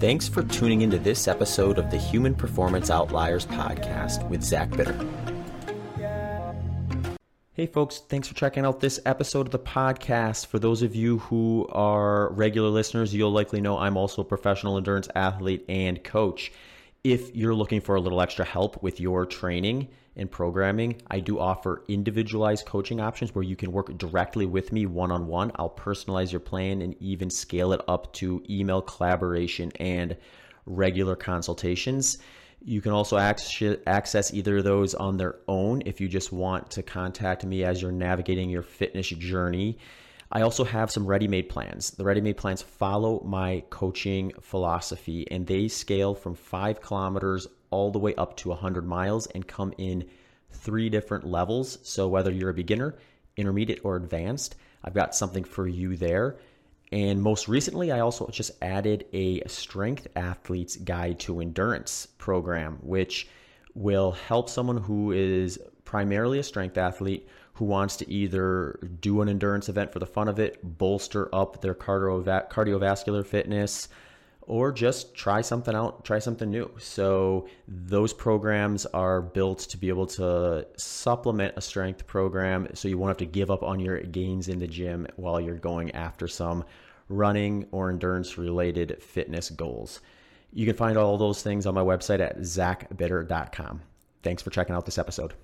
Thanks for tuning into this episode of the Human Performance Outliers podcast with Zach Bitter. Hey, folks, thanks for checking out this episode of the podcast. For those of you who are regular listeners, you'll likely know I'm also a professional endurance athlete and coach. If you're looking for a little extra help with your training and programming, I do offer individualized coaching options where you can work directly with me one on one. I'll personalize your plan and even scale it up to email collaboration and regular consultations. You can also access either of those on their own if you just want to contact me as you're navigating your fitness journey. I also have some ready made plans. The ready made plans follow my coaching philosophy and they scale from five kilometers all the way up to 100 miles and come in three different levels. So, whether you're a beginner, intermediate, or advanced, I've got something for you there. And most recently, I also just added a strength athlete's guide to endurance program, which will help someone who is primarily a strength athlete who wants to either do an endurance event for the fun of it, bolster up their cardiovascular fitness, or just try something out, try something new. So those programs are built to be able to supplement a strength program so you won't have to give up on your gains in the gym while you're going after some running or endurance related fitness goals. You can find all those things on my website at zachbitter.com. Thanks for checking out this episode.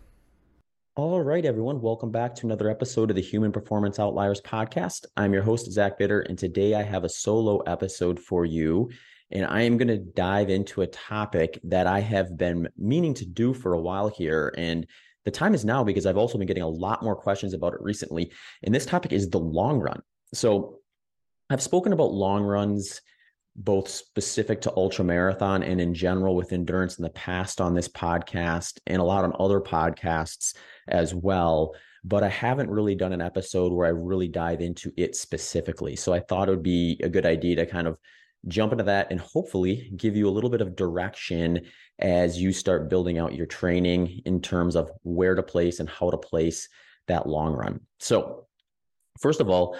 All right, everyone. Welcome back to another episode of the Human Performance Outliers podcast. I'm your host, Zach Bitter, and today I have a solo episode for you. And I am going to dive into a topic that I have been meaning to do for a while here. And the time is now because I've also been getting a lot more questions about it recently. And this topic is the long run. So I've spoken about long runs both specific to ultra marathon and in general with endurance in the past on this podcast and a lot on other podcasts as well. But I haven't really done an episode where I really dive into it specifically. So I thought it would be a good idea to kind of jump into that and hopefully give you a little bit of direction as you start building out your training in terms of where to place and how to place that long run. So, first of all,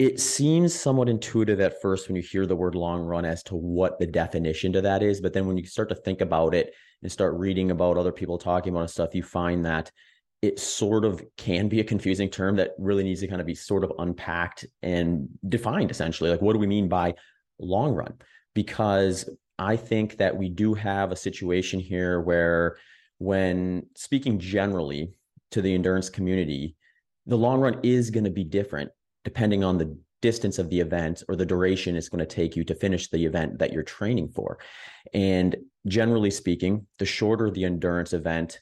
it seems somewhat intuitive at first when you hear the word long run as to what the definition to that is. But then when you start to think about it and start reading about other people talking about stuff, you find that it sort of can be a confusing term that really needs to kind of be sort of unpacked and defined essentially. Like, what do we mean by long run? Because I think that we do have a situation here where, when speaking generally to the endurance community, the long run is going to be different depending on the distance of the event or the duration it's going to take you to finish the event that you're training for. And generally speaking, the shorter the endurance event,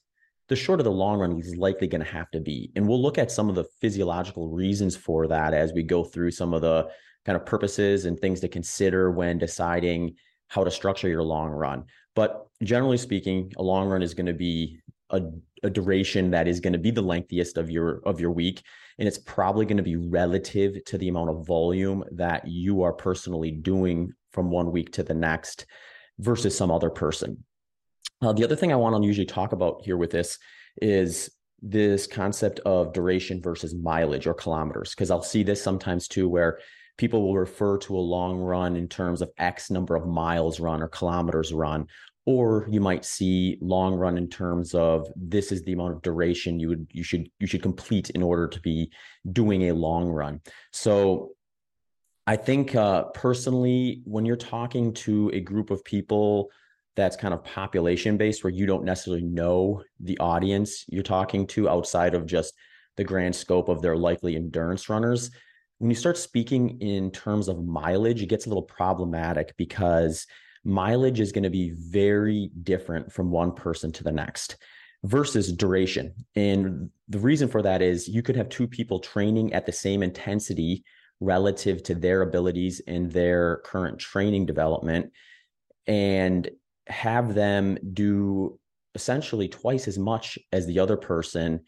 the shorter the long run is likely going to have to be. And we'll look at some of the physiological reasons for that as we go through some of the kind of purposes and things to consider when deciding how to structure your long run. But generally speaking, a long run is going to be a, a duration that is going to be the lengthiest of your of your week and it's probably going to be relative to the amount of volume that you are personally doing from one week to the next versus some other person. Uh, the other thing I want to usually talk about here with this is this concept of duration versus mileage or kilometers, because I'll see this sometimes too, where people will refer to a long run in terms of X number of miles run or kilometers run, or you might see long run in terms of this is the amount of duration you would you should you should complete in order to be doing a long run. So i think uh, personally when you're talking to a group of people that's kind of population based where you don't necessarily know the audience you're talking to outside of just the grand scope of their likely endurance runners when you start speaking in terms of mileage it gets a little problematic because mileage is going to be very different from one person to the next versus duration. And the reason for that is you could have two people training at the same intensity relative to their abilities and their current training development and have them do essentially twice as much as the other person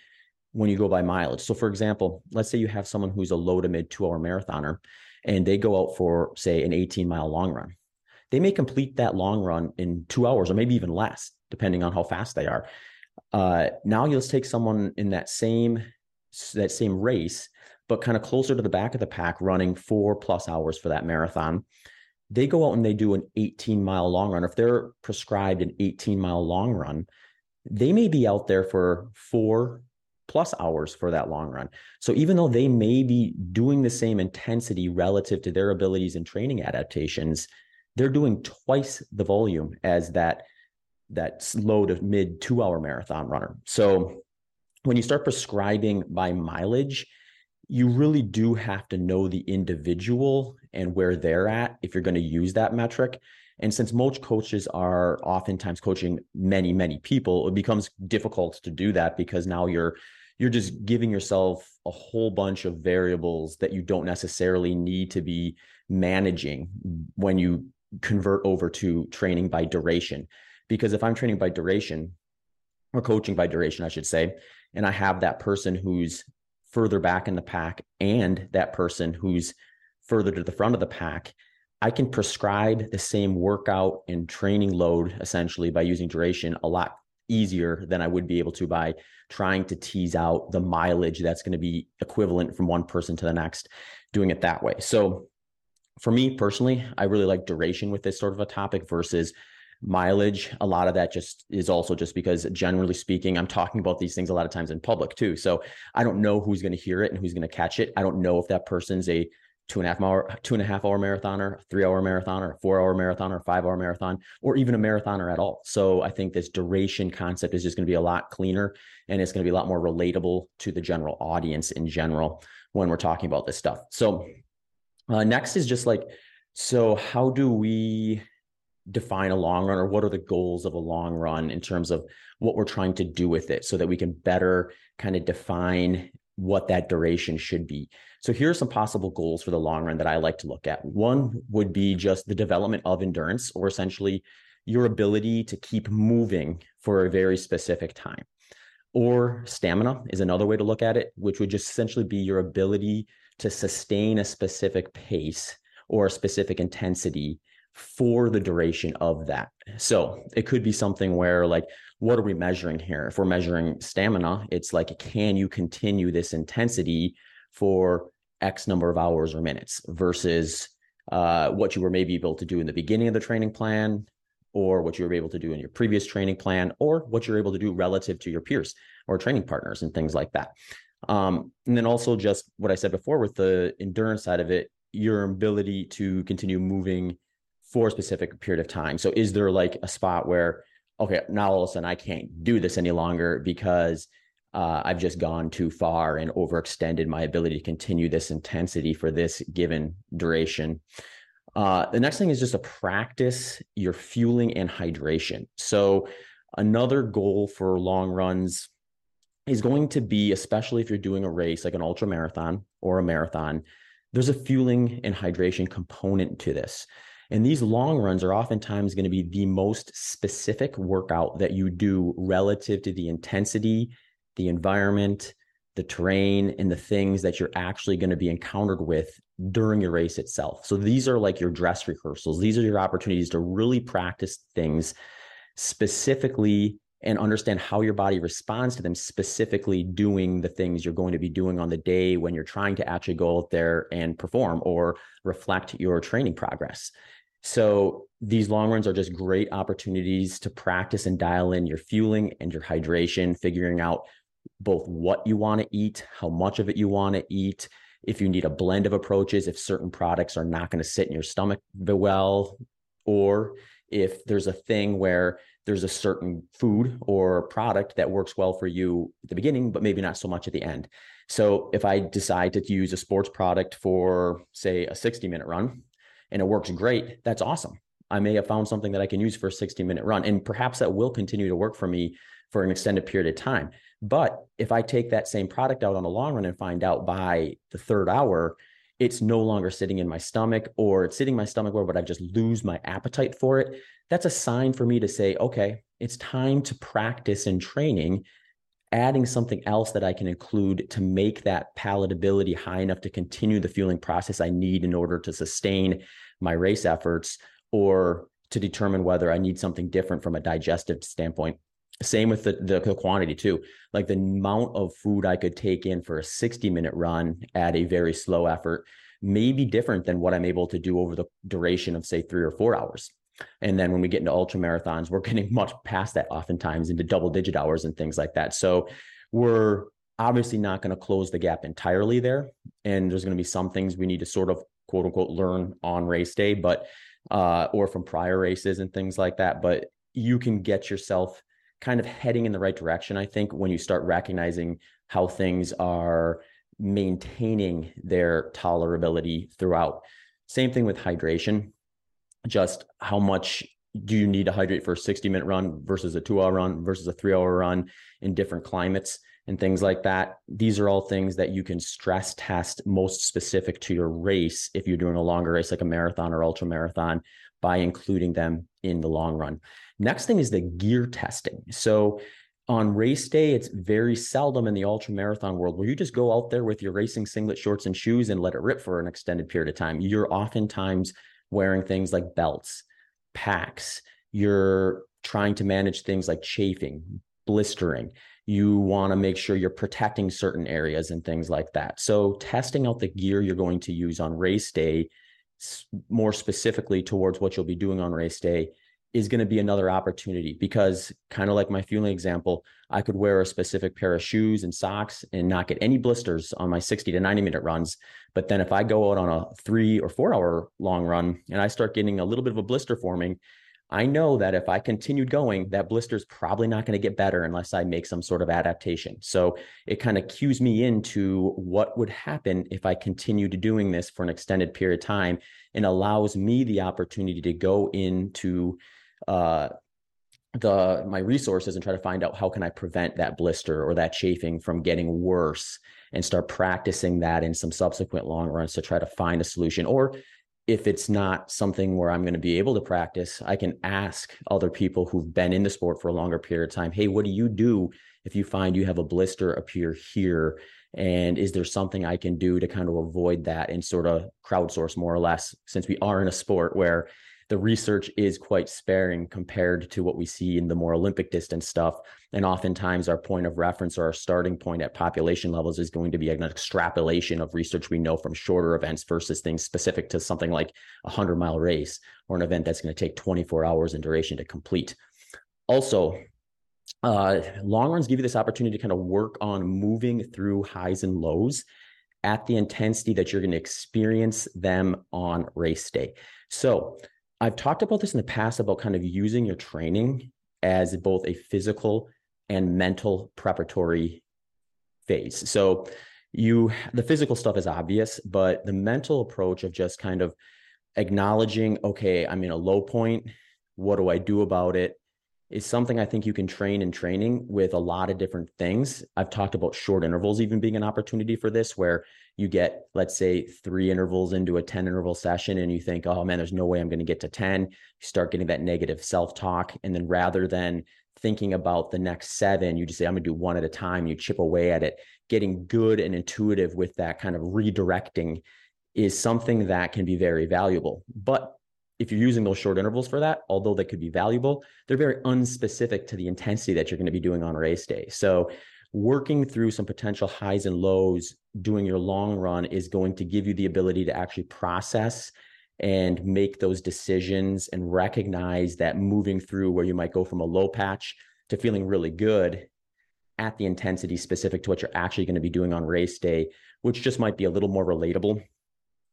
when you go by mileage. So, for example, let's say you have someone who's a low to mid two hour marathoner and they go out for, say, an 18 mile long run they may complete that long run in two hours or maybe even less, depending on how fast they are. Uh, now let's take someone in that same that same race, but kind of closer to the back of the pack, running four plus hours for that marathon. they go out and they do an 18 mile long run. If they're prescribed an 18 mile long run, they may be out there for four plus hours for that long run. So even though they may be doing the same intensity relative to their abilities and training adaptations, they're doing twice the volume as that that low to mid two hour marathon runner. So when you start prescribing by mileage, you really do have to know the individual and where they're at if you're going to use that metric. And since most coaches are oftentimes coaching many, many people, it becomes difficult to do that because now you're you're just giving yourself a whole bunch of variables that you don't necessarily need to be managing when you convert over to training by duration. Because if I'm training by duration or coaching by duration, I should say, and I have that person who's further back in the pack and that person who's further to the front of the pack, I can prescribe the same workout and training load essentially by using duration a lot easier than I would be able to by trying to tease out the mileage that's going to be equivalent from one person to the next, doing it that way. So for me personally, I really like duration with this sort of a topic versus mileage. A lot of that just is also just because generally speaking, I'm talking about these things a lot of times in public too. So I don't know who's going to hear it and who's going to catch it. I don't know if that person's a two and a half hour, two and a half hour marathoner, three hour marathoner, four hour marathoner, five hour marathon, or even a marathoner at all. So I think this duration concept is just going to be a lot cleaner and it's going to be a lot more relatable to the general audience in general when we're talking about this stuff. So uh, next is just like, so how do we define a long run or what are the goals of a long run in terms of what we're trying to do with it so that we can better kind of define what that duration should be. So here are some possible goals for the long run that I like to look at. One would be just the development of endurance, or essentially your ability to keep moving for a very specific time. Or stamina is another way to look at it, which would just essentially be your ability to sustain a specific pace or a specific intensity for the duration of that. So it could be something where, like, what are we measuring here? If we're measuring stamina, it's like, can you continue this intensity for X number of hours or minutes versus uh, what you were maybe able to do in the beginning of the training plan or what you were able to do in your previous training plan or what you're able to do relative to your peers or training partners and things like that. Um, and then also just what I said before with the endurance side of it, your ability to continue moving for a specific period of time. So is there like a spot where, okay, now all of a sudden I can't do this any longer because uh, I've just gone too far and overextended my ability to continue this intensity for this given duration. Uh, the next thing is just to practice your fueling and hydration. So, another goal for long runs is going to be, especially if you're doing a race like an ultra marathon or a marathon, there's a fueling and hydration component to this. And these long runs are oftentimes going to be the most specific workout that you do relative to the intensity the environment, the terrain, and the things that you're actually going to be encountered with during your race itself. So these are like your dress rehearsals. These are your opportunities to really practice things specifically and understand how your body responds to them, specifically doing the things you're going to be doing on the day when you're trying to actually go out there and perform or reflect your training progress. So these long runs are just great opportunities to practice and dial in your fueling and your hydration, figuring out both what you want to eat, how much of it you want to eat, if you need a blend of approaches, if certain products are not going to sit in your stomach well, or if there's a thing where there's a certain food or product that works well for you at the beginning, but maybe not so much at the end. So if I decide to use a sports product for, say, a 60 minute run and it works great, that's awesome. I may have found something that I can use for a 60 minute run. And perhaps that will continue to work for me for an extended period of time. But if I take that same product out on the long run and find out by the third hour, it's no longer sitting in my stomach or it's sitting in my stomach where but I just lose my appetite for it. That's a sign for me to say, okay, it's time to practice and training, adding something else that I can include to make that palatability high enough to continue the fueling process I need in order to sustain my race efforts or to determine whether I need something different from a digestive standpoint same with the, the, the quantity too. Like the amount of food I could take in for a 60 minute run at a very slow effort may be different than what I'm able to do over the duration of, say, three or four hours. And then when we get into ultra marathons, we're getting much past that oftentimes into double digit hours and things like that. So we're obviously not going to close the gap entirely there. And there's going to be some things we need to sort of quote unquote learn on race day, but uh, or from prior races and things like that. But you can get yourself kind of heading in the right direction, I think, when you start recognizing how things are maintaining their tolerability throughout. Same thing with hydration just how much do you need to hydrate for a 60 minute run versus a two hour run versus a three hour run in different climates and things like that. These are all things that you can stress test most specific to your race if you're doing a longer race like a marathon or ultra marathon by including them in the long run. Next thing is the gear testing. So on race day, it's very seldom in the ultra marathon world where you just go out there with your racing singlet, shorts, and shoes and let it rip for an extended period of time. You're oftentimes wearing things like belts, packs. You're trying to manage things like chafing, blistering. You want to make sure you're protecting certain areas and things like that. So, testing out the gear you're going to use on race day, more specifically towards what you'll be doing on race day, is going to be another opportunity because kind of like my fueling example, I could wear a specific pair of shoes and socks and not get any blisters on my 60 to 90 minute runs. But then if I go out on a three or four hour long run and I start getting a little bit of a blister forming, I know that if I continued going, that blister is probably not going to get better unless I make some sort of adaptation. So it kind of cues me into what would happen if I continued doing this for an extended period of time and allows me the opportunity to go into uh, the my resources and try to find out how can I prevent that blister or that chafing from getting worse and start practicing that in some subsequent long runs to try to find a solution. Or if it's not something where I'm going to be able to practice, I can ask other people who've been in the sport for a longer period of time, hey, what do you do if you find you have a blister appear here? And is there something I can do to kind of avoid that and sort of crowdsource more or less, since we are in a sport where the research is quite sparing compared to what we see in the more Olympic distance stuff. And oftentimes, our point of reference or our starting point at population levels is going to be an extrapolation of research we know from shorter events versus things specific to something like a 100 mile race or an event that's going to take 24 hours in duration to complete. Also, uh, long runs give you this opportunity to kind of work on moving through highs and lows at the intensity that you're going to experience them on race day. So, I've talked about this in the past about kind of using your training as both a physical and mental preparatory phase. So you the physical stuff is obvious, but the mental approach of just kind of acknowledging, okay, I'm in a low point, what do I do about it? Is something I think you can train in training with a lot of different things. I've talked about short intervals even being an opportunity for this, where you get, let's say, three intervals into a 10 interval session and you think, oh man, there's no way I'm going to get to 10. You start getting that negative self talk. And then rather than thinking about the next seven, you just say, I'm going to do one at a time. You chip away at it. Getting good and intuitive with that kind of redirecting is something that can be very valuable. But if you're using those short intervals for that, although they could be valuable, they're very unspecific to the intensity that you're going to be doing on race day. So working through some potential highs and lows doing your long run is going to give you the ability to actually process and make those decisions and recognize that moving through where you might go from a low patch to feeling really good at the intensity specific to what you're actually going to be doing on race day, which just might be a little more relatable.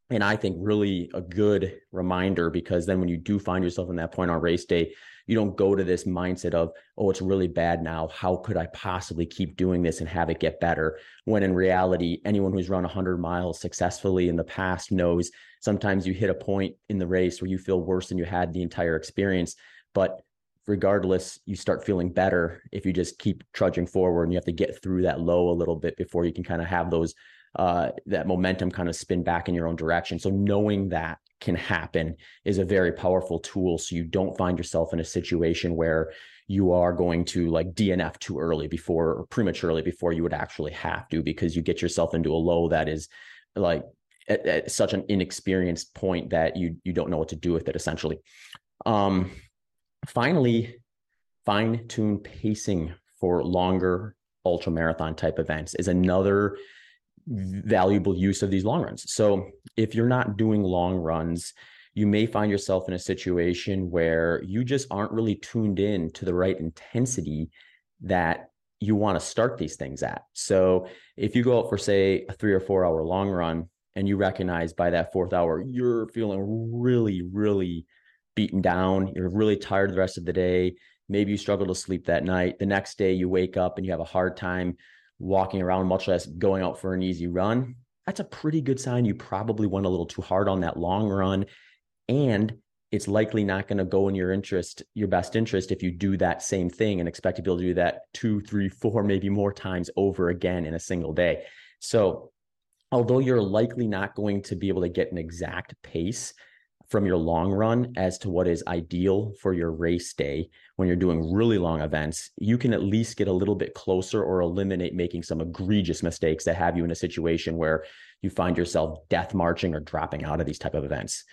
And I think really a good reminder because then when you do find yourself in that point on race day, you don't go to this mindset of, oh, it's really bad now. How could I possibly keep doing this and have it get better? When in reality, anyone who's run 100 miles successfully in the past knows sometimes you hit a point in the race where you feel worse than you had the entire experience. But regardless, you start feeling better if you just keep trudging forward and you have to get through that low a little bit before you can kind of have those uh, that momentum kind of spin back in your own direction. So knowing that can happen is a very powerful tool. So you don't find yourself in a situation where you are going to like DNF too early before or prematurely before you would actually have to, because you get yourself into a low that is like at, at such an inexperienced point that you you don't know what to do with it essentially. Um, finally, fine tune pacing for longer ultra marathon type events is another valuable use of these long runs. So if you're not doing long runs, you may find yourself in a situation where you just aren't really tuned in to the right intensity that you want to start these things at. So if you go out for say a 3 or 4 hour long run and you recognize by that fourth hour you're feeling really really beaten down, you're really tired the rest of the day, maybe you struggle to sleep that night, the next day you wake up and you have a hard time walking around, much less going out for an easy run, that's a pretty good sign you probably went a little too hard on that long run. And it's likely not going to go in your interest, your best interest, if you do that same thing and expect to be able to do that two, three, four, maybe more times over again in a single day. So, although you're likely not going to be able to get an exact pace, from your long run as to what is ideal for your race day when you're doing really long events, you can at least get a little bit closer or eliminate making some egregious mistakes that have you in a situation where you find yourself death marching or dropping out of these type of events.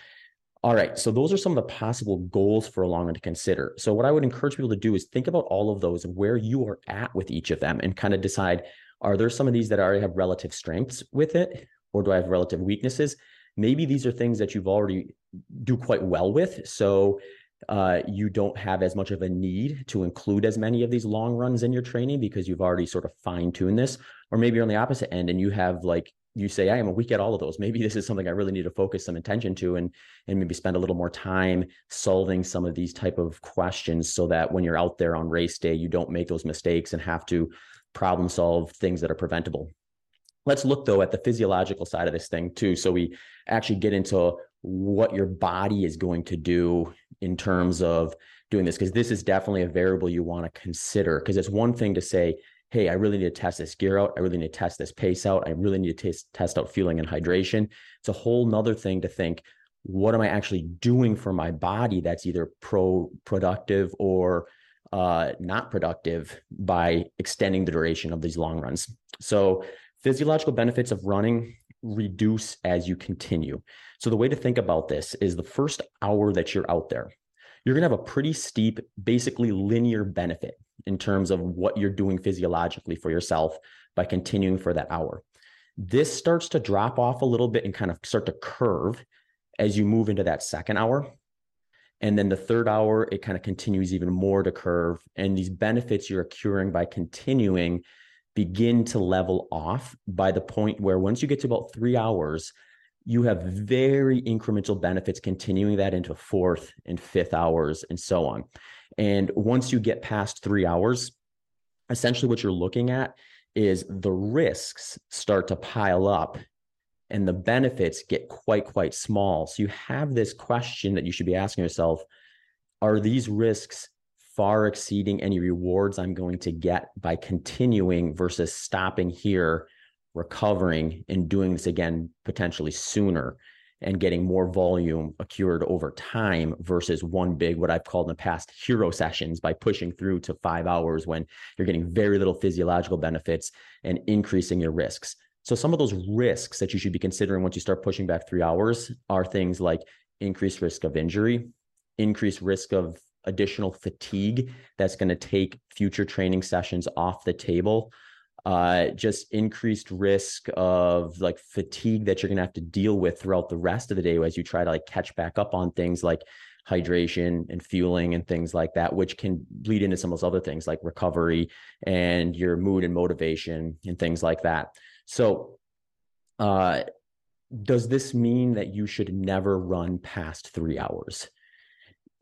All right, so those are some of the possible goals for a long run to consider. So what I would encourage people to do is think about all of those and where you are at with each of them and kind of decide are there some of these that already have relative strengths with it or do I have relative weaknesses? maybe these are things that you've already do quite well with. So uh, you don't have as much of a need to include as many of these long runs in your training because you've already sort of fine tuned this. Or maybe you're on the opposite end and you have like you say, I am a weak at all of those. Maybe this is something I really need to focus some attention to and and maybe spend a little more time solving some of these type of questions so that when you're out there on race day, you don't make those mistakes and have to problem solve things that are preventable. Let's look though at the physiological side of this thing too. So we actually get into what your body is going to do in terms of doing this, because this is definitely a variable you want to consider. Because it's one thing to say, hey, I really need to test this gear out. I really need to test this pace out. I really need to test, test out fueling and hydration. It's a whole nother thing to think, what am I actually doing for my body that's either pro productive or uh, not productive by extending the duration of these long runs. So Physiological benefits of running reduce as you continue. So, the way to think about this is the first hour that you're out there, you're going to have a pretty steep, basically linear benefit in terms of what you're doing physiologically for yourself by continuing for that hour. This starts to drop off a little bit and kind of start to curve as you move into that second hour. And then the third hour, it kind of continues even more to curve. And these benefits you're accruing by continuing begin to level off by the point where once you get to about three hours, you have very incremental benefits continuing that into fourth and fifth hours and so on. And once you get past three hours, essentially what you're looking at is the risks start to pile up and the benefits get quite, quite small. So you have this question that you should be asking yourself Are these risks far exceeding any rewards I'm going to get by continuing versus stopping here, recovering, and doing this again potentially sooner and getting more volume accrued over time versus one big, what I've called in the past, hero sessions by pushing through to five hours when you're getting very little physiological benefits and increasing your risks. So, some of those risks that you should be considering once you start pushing back three hours are things like increased risk of injury, increased risk of additional fatigue that's going to take future training sessions off the table uh, just increased risk of like fatigue that you're going to have to deal with throughout the rest of the day as you try to like catch back up on things like hydration and fueling and things like that, which can bleed into some of those other things like recovery and your mood and motivation and things like that. So, uh, does this mean that you should never run past three hours?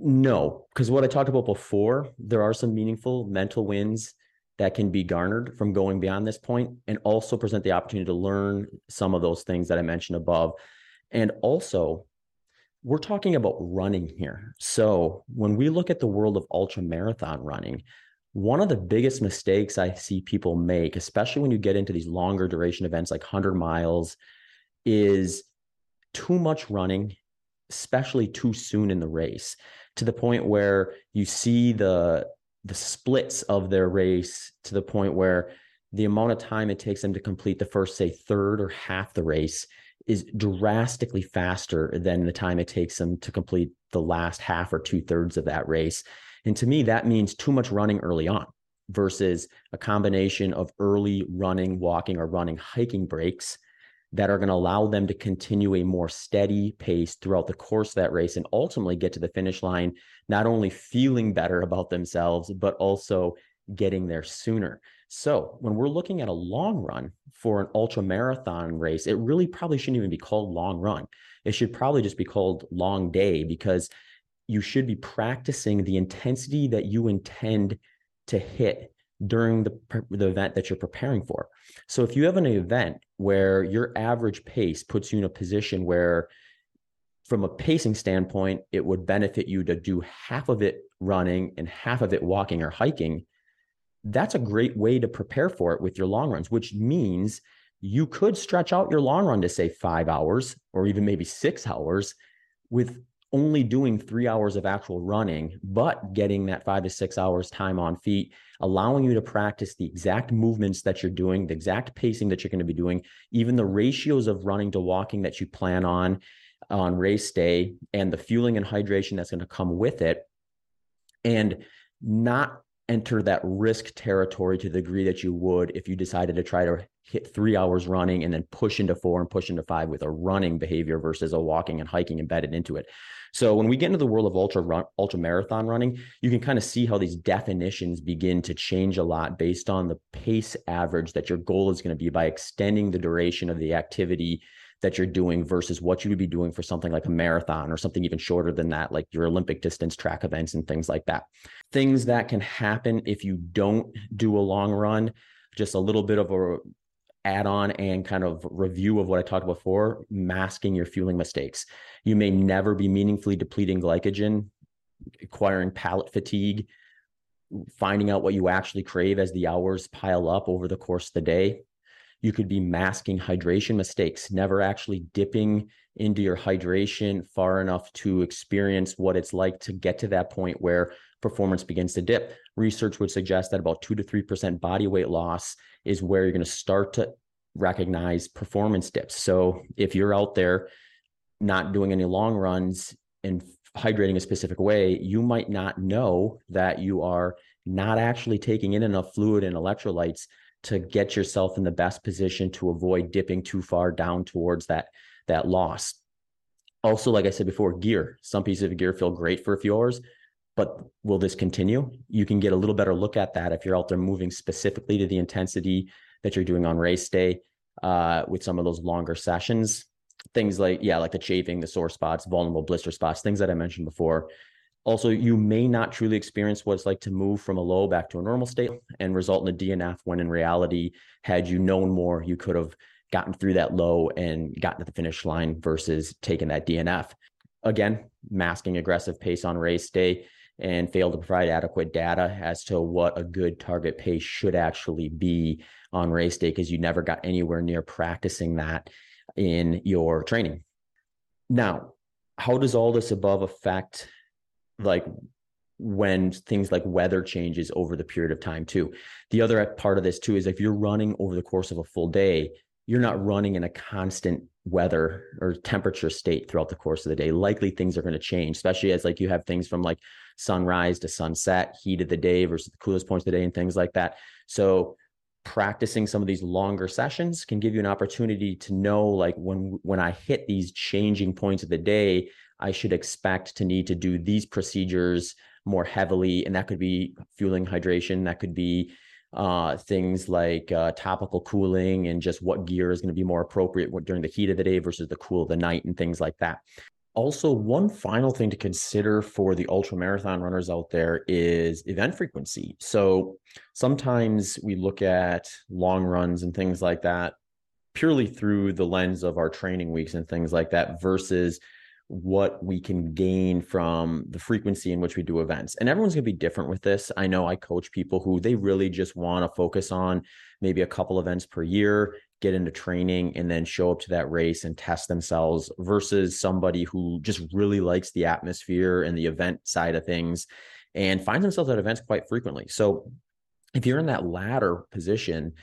No, because what I talked about before, there are some meaningful mental wins that can be garnered from going beyond this point and also present the opportunity to learn some of those things that I mentioned above. And also, we're talking about running here. So, when we look at the world of ultra marathon running, one of the biggest mistakes I see people make, especially when you get into these longer duration events like 100 miles, is too much running, especially too soon in the race to the point where you see the the splits of their race to the point where the amount of time it takes them to complete the first say third or half the race is drastically faster than the time it takes them to complete the last half or two thirds of that race. And to me that means too much running early on versus a combination of early running, walking, or running hiking breaks that are going to allow them to continue a more steady pace throughout the course of that race and ultimately get to the finish line, not only feeling better about themselves, but also getting there sooner. So when we're looking at a long run for an ultra marathon race, it really probably shouldn't even be called long run. It should probably just be called long day because you should be practicing the intensity that you intend to hit during the, the event that you're preparing for. So if you have an event where your average pace puts you in a position where from a pacing standpoint, it would benefit you to do half of it running and half of it walking or hiking. That's a great way to prepare for it with your long runs, which means you could stretch out your long run to say five hours or even maybe six hours with only doing three hours of actual running, but getting that five to six hours time on feet, allowing you to practice the exact movements that you're doing, the exact pacing that you're going to be doing, even the ratios of running to walking that you plan on on race day, and the fueling and hydration that's going to come with it, and not enter that risk territory to the degree that you would if you decided to try to hit three hours running and then push into four and push into five with a running behavior versus a walking and hiking embedded into it. So when we get into the world of ultra run, ultra marathon running, you can kind of see how these definitions begin to change a lot based on the pace average that your goal is going to be by extending the duration of the activity that you're doing versus what you would be doing for something like a marathon or something even shorter than that, like your Olympic distance track events and things like that. Things that can happen if you don't do a long run, just a little bit of a add on and kind of review of what I talked about before, masking your fueling mistakes. You may never be meaningfully depleting glycogen, acquiring palate fatigue, finding out what you actually crave as the hours pile up over the course of the day. You could be masking hydration mistakes, never actually dipping into your hydration far enough to experience what it's like to get to that point where performance begins to dip. Research would suggest that about 2 to 3% body weight loss is where you're going to start to recognize performance dips. So if you're out there not doing any long runs and hydrating a specific way, you might not know that you are not actually taking in enough fluid and electrolytes to get yourself in the best position to avoid dipping too far down towards that that loss. Also, like I said before, gear. Some pieces of gear feel great for a few hours, but will this continue? You can get a little better look at that if you're out there moving specifically to the intensity that you're doing on race day uh, with some of those longer sessions. Things like, yeah, like the chafing, the sore spots, vulnerable blister spots, things that I mentioned before. Also, you may not truly experience what it's like to move from a low back to a normal state and result in a DNF when in reality, had you known more, you could have gotten through that low and gotten to the finish line versus taking that DNF. Again, masking aggressive pace on race day and fail to provide adequate data as to what a good target pace should actually be on race day because you never got anywhere near practicing that in your training. Now, how does all this above affect like when things like weather changes over the period of time too? The other part of this too is if you're running over the course of a full day, you're not running in a constant weather or temperature state throughout the course of the day likely things are going to change especially as like you have things from like sunrise to sunset heat of the day versus the coolest points of the day and things like that so practicing some of these longer sessions can give you an opportunity to know like when when i hit these changing points of the day i should expect to need to do these procedures more heavily and that could be fueling hydration that could be uh, things like uh, topical cooling and just what gear is going to be more appropriate during the heat of the day versus the cool of the night and things like that. Also, one final thing to consider for the ultra marathon runners out there is event frequency. So sometimes we look at long runs and things like that purely through the lens of our training weeks and things like that versus what we can gain from the frequency in which we do events. And everyone's going to be different with this. I know I coach people who they really just want to focus on maybe a couple events per year, get into training, and then show up to that race and test themselves versus somebody who just really likes the atmosphere and the event side of things and finds themselves at events quite frequently. So if you're in that latter position,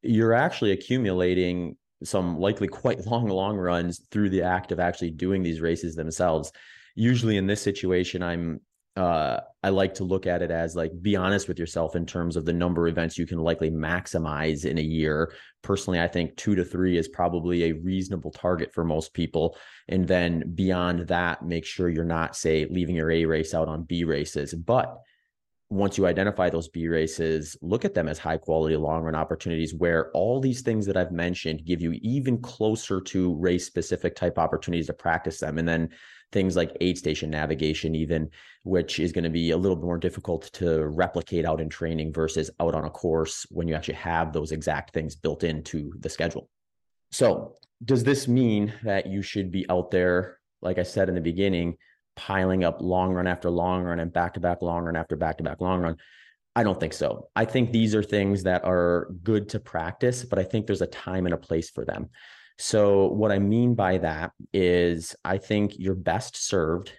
you're actually accumulating some likely quite long, long runs through the act of actually doing these races themselves. Usually in this situation, I'm uh, I like to look at it as like be honest with yourself in terms of the number of events you can likely maximize in a year. Personally, I think two to three is probably a reasonable target for most people. And then beyond that, make sure you're not, say, leaving your A race out on B races. But once you identify those B races, look at them as high quality long run opportunities where all these things that I've mentioned give you even closer to race specific type opportunities to practice them. And then things like aid station navigation, even, which is going to be a little more difficult to replicate out in training versus out on a course when you actually have those exact things built into the schedule. So, does this mean that you should be out there, like I said in the beginning, piling up long run after long run and back to back long run after back to back long run? I don't think so. I think these are things that are good to practice, but I think there's a time and a place for them. So, what I mean by that is, I think you're best served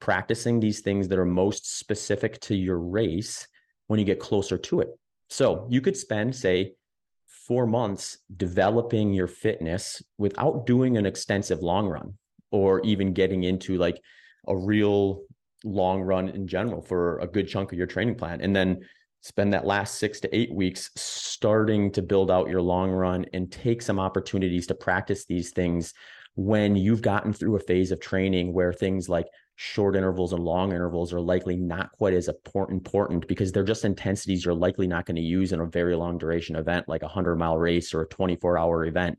practicing these things that are most specific to your race when you get closer to it. So, you could spend, say, four months developing your fitness without doing an extensive long run or even getting into like a real long run in general for a good chunk of your training plan. And then spend that last six to eight weeks starting to build out your long run and take some opportunities to practice these things when you've gotten through a phase of training where things like short intervals and long intervals are likely not quite as important because they're just intensities you're likely not going to use in a very long duration event like a 100 mile race or a 24 hour event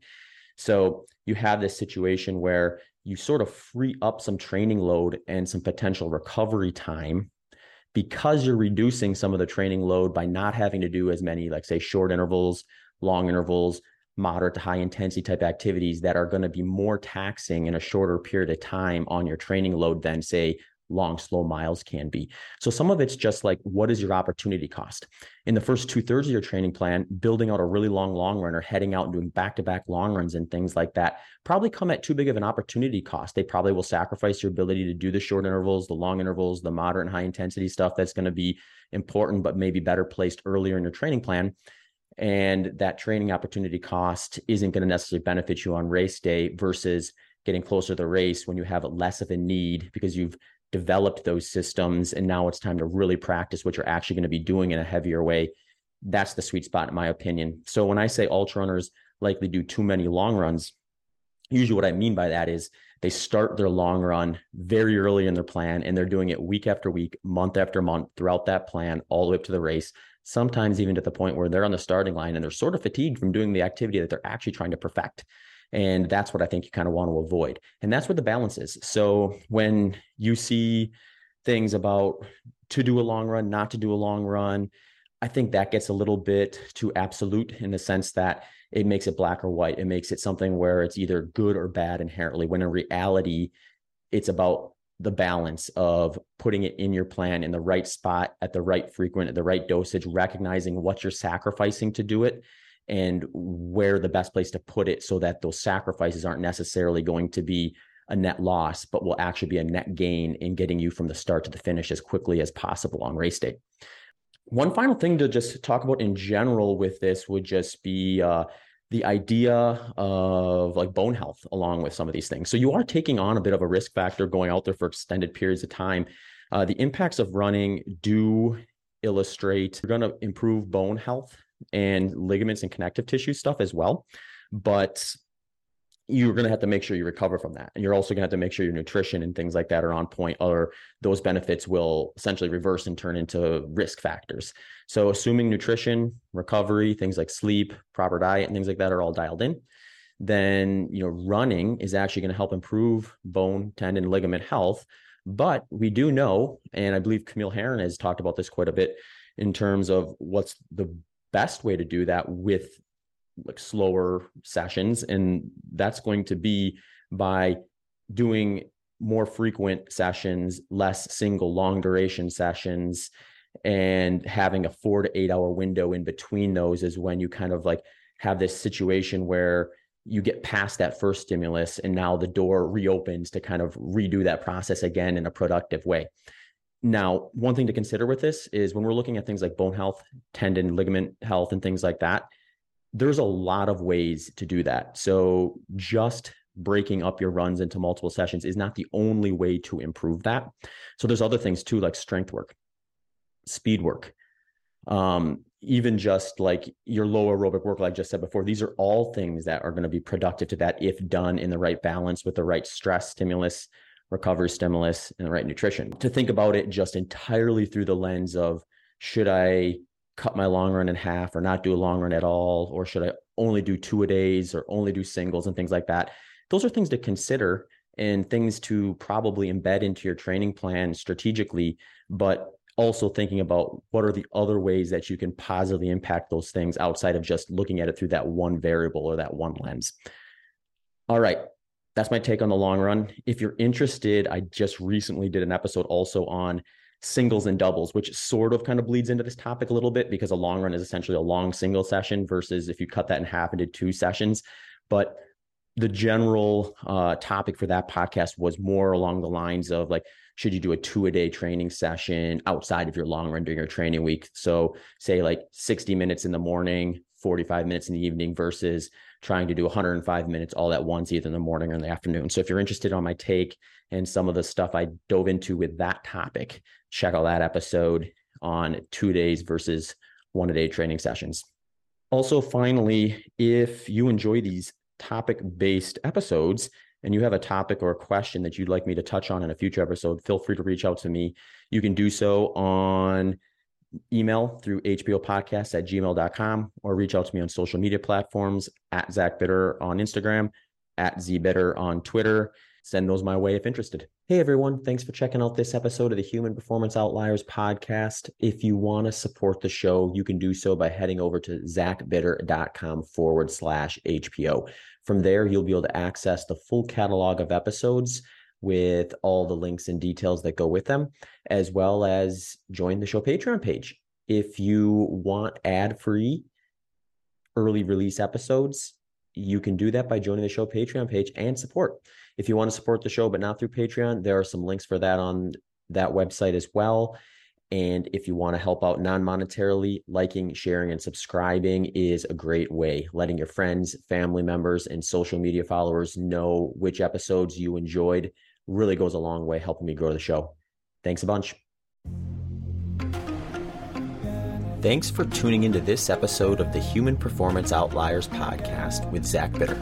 so you have this situation where you sort of free up some training load and some potential recovery time because you're reducing some of the training load by not having to do as many, like say, short intervals, long intervals, moderate to high intensity type activities that are going to be more taxing in a shorter period of time on your training load than, say, long, slow miles can be. So some of it's just like, what is your opportunity cost? In the first two thirds of your training plan, building out a really long, long run or heading out and doing back to back long runs and things like that probably come at too big of an opportunity cost. They probably will sacrifice your ability to do the short intervals, the long intervals, the moderate and high intensity stuff that's going to be important, but maybe better placed earlier in your training plan and that training opportunity cost isn't going to necessarily benefit you on race day versus getting closer to the race when you have less of a need because you've developed those systems and now it's time to really practice what you're actually going to be doing in a heavier way. That's the sweet spot in my opinion. So when i say ultra runners likely do too many long runs usually what i mean by that is they start their long run very early in their plan and they're doing it week after week month after month throughout that plan all the way up to the race sometimes even to the point where they're on the starting line and they're sort of fatigued from doing the activity that they're actually trying to perfect and that's what I think you kind of want to avoid. And that's where the balance is. So when you see things about to do a long run, not to do a long run, I think that gets a little bit too absolute in the sense that it makes it black or white. It makes it something where it's either good or bad inherently, when in reality, it's about the balance of putting it in your plan in the right spot at the right frequent, at the right dosage, recognizing what you're sacrificing to do it and where the best place to put it so that those sacrifices aren't necessarily going to be a net loss, but will actually be a net gain in getting you from the start to the finish as quickly as possible on race day. One final thing to just talk about in general with this would just be uh, the idea of like bone health along with some of these things. So you are taking on a bit of a risk factor going out there for extended periods of time. Uh, the impacts of running do illustrate you're going to improve bone health and ligaments and connective tissue stuff as well. But you're going to have to make sure you recover from that. And you're also going to have to make sure your nutrition and things like that are on point, or those benefits will essentially reverse and turn into risk factors. So, assuming nutrition, recovery, things like sleep, proper diet, and things like that are all dialed in, then you know running is actually going to help improve bone, tendon, ligament health. But we do know, and I believe Camille Herron has talked about this quite a bit in terms of what's the best way to do that with like slower sessions and that's going to be by doing more frequent sessions less single long duration sessions and having a 4 to 8 hour window in between those is when you kind of like have this situation where you get past that first stimulus and now the door reopens to kind of redo that process again in a productive way now, one thing to consider with this is when we're looking at things like bone health, tendon, ligament health, and things like that, there's a lot of ways to do that. So just breaking up your runs into multiple sessions is not the only way to improve that. So there's other things too, like strength work, speed work, um, even just like your low aerobic work, like I just said before, these are all things that are going to be productive to that if done in the right balance with the right stress stimulus, recovery stimulus, and the right nutrition. To think about it just entirely through the lens of should I cut my long run in half or not do a long run at all, or should I only do two a days or only do singles and things like that? Those are things to consider and things to probably embed into your training plan strategically, but also thinking about what are the other ways that you can positively impact those things outside of just looking at it through that one variable or that one lens. All right. That's my take on the long run. If you're interested, I just recently did an episode also on singles and doubles, which sort of kind of bleeds into this topic a little bit because a long run is essentially a long single session versus if you cut that in half into two sessions. But the general uh, topic for that podcast was more along the lines of like should you do a two a day training session outside of your long run during your training week? So, say like 60 minutes in the morning, 45 minutes in the evening versus trying to do 105 minutes all at once, either in the morning or in the afternoon. So, if you're interested on my take and some of the stuff I dove into with that topic, check out that episode on two days versus one a day training sessions. Also, finally, if you enjoy these topic based episodes, and you have a topic or a question that you'd like me to touch on in a future episode, feel free to reach out to me. You can do so on email through hpopodcast at gmail.com or reach out to me on social media platforms at Zach Bitter on Instagram, at ZBitter on Twitter. Send those my way if interested. Hey everyone, thanks for checking out this episode of the Human Performance Outliers podcast. If you want to support the show, you can do so by heading over to zachbitter.com forward slash HPO. From there, you'll be able to access the full catalog of episodes with all the links and details that go with them, as well as join the show Patreon page. If you want ad free early release episodes, you can do that by joining the show Patreon page and support. If you want to support the show, but not through Patreon, there are some links for that on that website as well. And if you want to help out non monetarily, liking, sharing, and subscribing is a great way. Letting your friends, family members, and social media followers know which episodes you enjoyed really goes a long way helping me grow the show. Thanks a bunch. Thanks for tuning into this episode of the Human Performance Outliers podcast with Zach Bitter.